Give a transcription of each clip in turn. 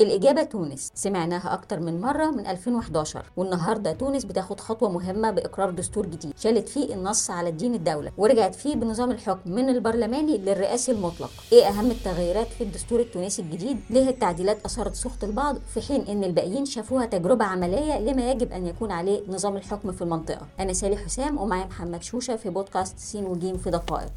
الإجابة تونس سمعناها أكتر من مرة من 2011 والنهاردة تونس بتاخد خطوة مهمة بإقرار دستور جديد شالت فيه النص على الدين الدولة ورجعت فيه بنظام الحكم من البرلماني للرئاسي المطلق. إيه أهم التغييرات في الدستور التونسي الجديد؟ ليه التعديلات أثارت سخط البعض؟ في حين إن الباقيين شافوها تجربة عملية لما يجب أن يكون عليه نظام الحكم في المنطقة. أنا سالي حسام ومعايا محمد شوشة في بودكاست سين وجيم في دقائق.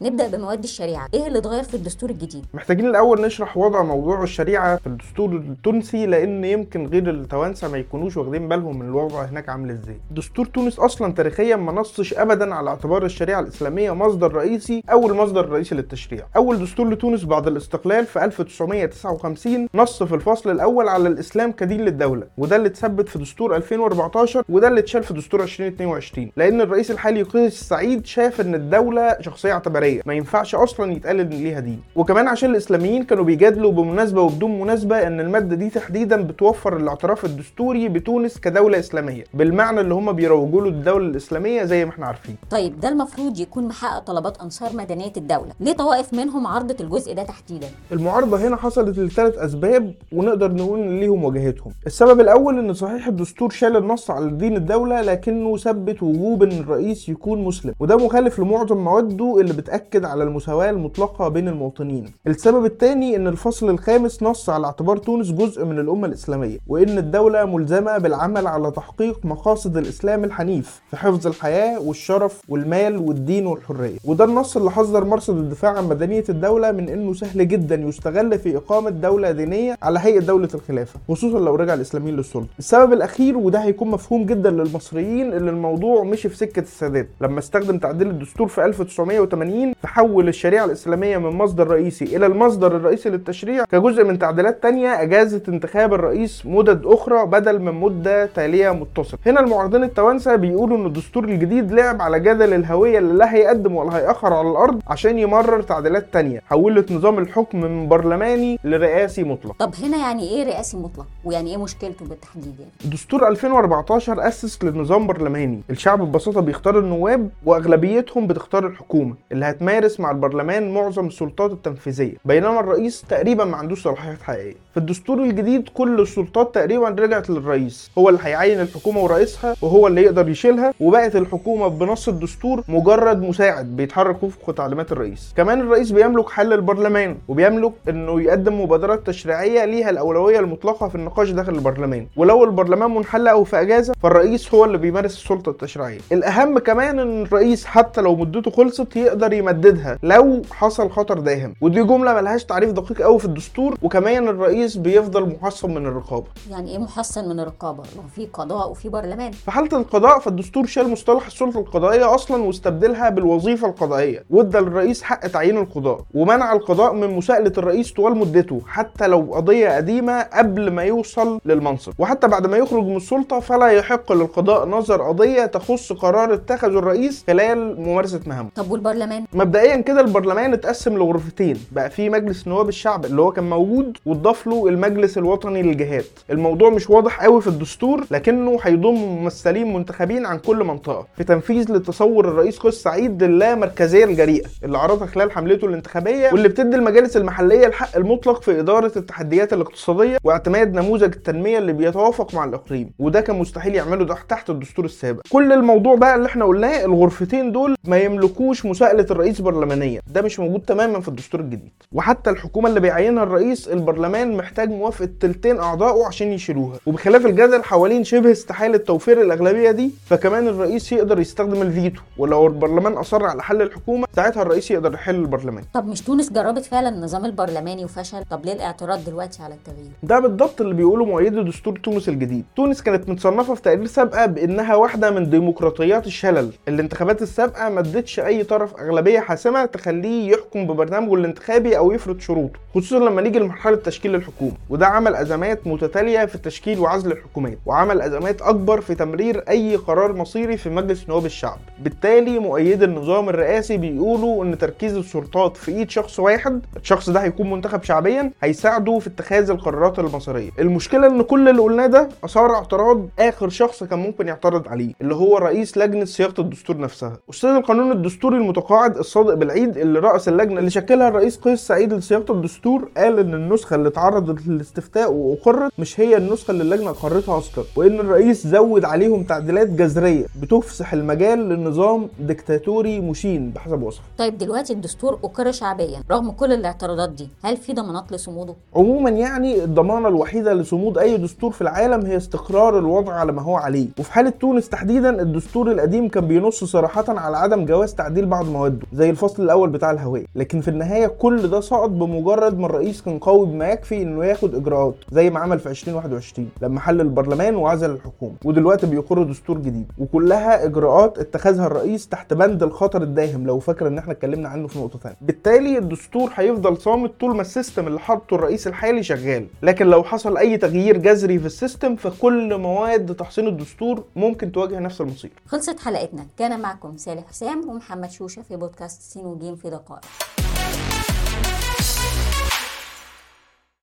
نبدأ بمواد الشريعة. إيه اللي اتغير في الدستور الجديد؟ محتاجين الأول نشرح وضع موضوع الشريعة في الدستور التونسي لأن يمكن غير التوانسة ما يكونوش واخدين بالهم من الوضع هناك عامل إزاي. دستور تونس أصلا تاريخيا ما نصش ابدا على اعتبار الشريعة الإسلامية مصدر رئيسي أو المصدر الرئيسي للتشريع. أول دستور لتونس بعد الاستقلال في 1959 نص في الفصل الأول على الإسلام كدين للدولة وده اللي اتثبت في دستور 2014 وده اللي اتشال في دستور 2022 لأن الرئيس الحالي قيس سعيد شاف إن الدولة شخصية اعتبارية. الشرعيه ما ينفعش أصلا يتقال إن ليها دين. وكمان عشان الإسلاميين كانوا بيجادلوا بمناسبة وبدون مناسبة إن المادة دي تحديدا بتوفر الاعتراف الدستوري بتونس كدولة إسلامية. بالمعنى اللي هم بيروجوا له الدولة الإسلامية زي ما إحنا عارفين. طيب ده المفروض يكون محقق طلبات أنصار مدنية الدولة. ليه طوائف منهم عرضت الجزء ده تحديدا؟ المعارضة هنا حصلت لثلاث أسباب ونقدر نقول إن ليهم وجهتهم السبب الأول إن صحيح الدستور شال النص على دين الدولة لكنه ثبت وجوب إن الرئيس يكون مسلم. وده مخالف لمعظم مواده اللي بتأكد بيأكد على المساواة المطلقة بين المواطنين. السبب الثاني إن الفصل الخامس نص على اعتبار تونس جزء من الأمة الإسلامية وإن الدولة ملزمة بالعمل على تحقيق مقاصد الإسلام الحنيف في حفظ الحياة والشرف والمال والدين والحرية. وده النص اللي حذر مرصد الدفاع عن مدنية الدولة من إنه سهل جدا يستغل في إقامة دولة دينية على هيئة دولة الخلافة خصوصا لو رجع الإسلاميين للسلطة. السبب الأخير وده هيكون مفهوم جدا للمصريين إن الموضوع مشي في سكة السادات. لما استخدم تعديل الدستور في 1980 تحول الشريعة الإسلامية من مصدر رئيسي إلى المصدر الرئيسي للتشريع كجزء من تعديلات تانية أجازت انتخاب الرئيس مدد أخرى بدل من مدة تالية متصلة. هنا المعارضين التوانسة بيقولوا إن الدستور الجديد لعب على جدل الهوية اللي لا هيقدم ولا هيأخر على الأرض عشان يمرر تعديلات تانية. حولت نظام الحكم من برلماني لرئاسي مطلق. طب هنا يعني إيه رئاسي مطلق؟ ويعني إيه مشكلته بالتحديد يعني؟ دستور 2014 أسس لنظام برلماني. الشعب ببساطة بيختار النواب وأغلبيتهم بتختار الحكومة اللي بيمارس مع البرلمان معظم السلطات التنفيذية بينما الرئيس تقريبا ما عندوش صلاحيات حقيقية. في الدستور الجديد كل السلطات تقريبا رجعت للرئيس هو اللي هيعين الحكومة ورئيسها وهو اللي يقدر يشيلها وبقت الحكومة بنص الدستور مجرد مساعد بيتحرك وفق تعليمات الرئيس. كمان الرئيس بيملك حل البرلمان وبيملك إنه يقدم مبادرات تشريعية ليها الأولوية المطلقة في النقاش داخل البرلمان. ولو البرلمان منحل أو في إجازة فالرئيس هو اللي بيمارس السلطة التشريعية. الأهم كمان إن الرئيس حتى لو مدته خلصت يقدر يمددها لو حصل خطر داهم. ودي جملة ملهاش تعريف دقيق قوي في الدستور وكمان الرئيس بيفضل محصن من الرقابة. يعني إيه محصن من الرقابة؟ في قضاء وفي برلمان. في حالة القضاء فالدستور شال مصطلح السلطة القضائية أصلا واستبدلها بالوظيفة القضائية. وادى للرئيس حق تعيين القضاء ومنع القضاء من مساءلة الرئيس طوال مدته حتى لو قضية قديمة قبل ما يوصل للمنصب. وحتى بعد ما يخرج من السلطة فلا يحق للقضاء نظر قضية تخص قرار اتخذه الرئيس خلال ممارسة مهامه. طب والبرلمان؟ مبدئيا كده البرلمان اتقسم لغرفتين. بقى في مجلس نواب الشعب اللي هو كان موجود واتضاف له المجلس الوطني للجهات الموضوع مش واضح قوي في الدستور لكنه هيضم ممثلين منتخبين عن كل منطقة. في تنفيذ لتصور الرئيس قيس سعيد للامركزيه الجريئة اللي عرضها خلال حملته الانتخابية واللي بتدي المجالس المحلية الحق المطلق في إدارة التحديات الاقتصادية واعتماد نموذج التنمية اللي بيتوافق مع الإقليم. وده كان مستحيل يعمله ده تحت الدستور السابق. كل الموضوع بقى اللي إحنا قلناه الغرفتين دول ما يملكوش مساءلة الرئيس برلمانيا. ده مش موجود تماما في الدستور الجديد. وحتى الحكومة اللي بيعينها الرئيس البرلمان محتاج موافقة تلتين اعضائه عشان يشيلوها. وبخلاف الجدل حوالين شبه استحالة توفير الأغلبية دي فكمان الرئيس يقدر يستخدم الفيتو. ولو البرلمان أصر على حل الحكومة ساعتها الرئيس يقدر يحل البرلمان. طب مش تونس جربت فعلا النظام البرلماني وفشل؟ طب ليه الاعتراض دلوقتي على التغيير؟ ده بالضبط اللي بيقوله مؤيدي دستور تونس الجديد. تونس كانت متصنفة في تقارير سابقة بإنها واحدة من ديمقراطيات الشلل. الانتخابات السابقة ما ادتش أي طرف أغلبية حاسمة تخليه يحكم ببرنامجه الانتخابي أو يفرض شروطه خصوصا لما نيجي لمرحلة تشكيل الحكومة وده عمل أزمات متتالية في تشكيل وعزل الحكومات وعمل أزمات أكبر في تمرير أي قرار مصيري في مجلس نواب الشعب. بالتالي مؤيدي النظام الرئاسي بيقولوا إن تركيز السلطات في إيد شخص واحد الشخص ده هيكون منتخب شعبيا هيساعده في اتخاذ القرارات المصيرية. المشكلة إن كل اللي قلناه ده أثار اعتراض آخر شخص كان ممكن يعترض عليه اللي هو رئيس لجنة صياغة الدستور نفسها. أستاذ القانون الدستوري المتقاعد الصادق بالعيد اللي رأس اللجنة اللي شكلها الرئيس قيس سعيد لصياغة الدستور قال إن النسخة اللي اتعرضت للاستفتاء وأقرت مش هي النسخة اللي اللجنة اقرتها أصلا وإن الرئيس زود عليهم تعديلات جذرية بتفسح المجال لنظام ديكتاتوري مشين بحسب وصفه طيب دلوقتي الدستور أقر شعبيا رغم كل الاعتراضات دي هل في ضمانات لصموده؟ عموما يعني الضمانة الوحيدة لصمود أي دستور في العالم هي استقرار الوضع على ما هو عليه وفي حالة تونس تحديدا الدستور القديم كان بينص صراحة على عدم جواز تعديل بعض مواده زي الفصل الأول بتاع الهوية. لكن في النهاية كل ده سقط بمجرد ما الرئيس كان قوي بما يكفي إنه ياخد إجراءات زي ما عمل في 2021 لما حل البرلمان وعزل الحكومة ودلوقتي بيقر دستور جديد. وكلها إجراءات اتخذها الرئيس تحت بند الخطر الداهم لو فاكر إن إحنا اتكلمنا عنه في نقطة ثانية بالتالي الدستور هيفضل صامد طول ما ال system اللي حاطه الرئيس الحالي شغال. لكن لو حصل أي تغيير جذري في ال system فكل مواد تحصين الدستور ممكن تواجه نفس المصير. خلصت حلقتنا. كان معكم سالح حسام ومحمد شوشة في بودكاست سين وجيم في دقائق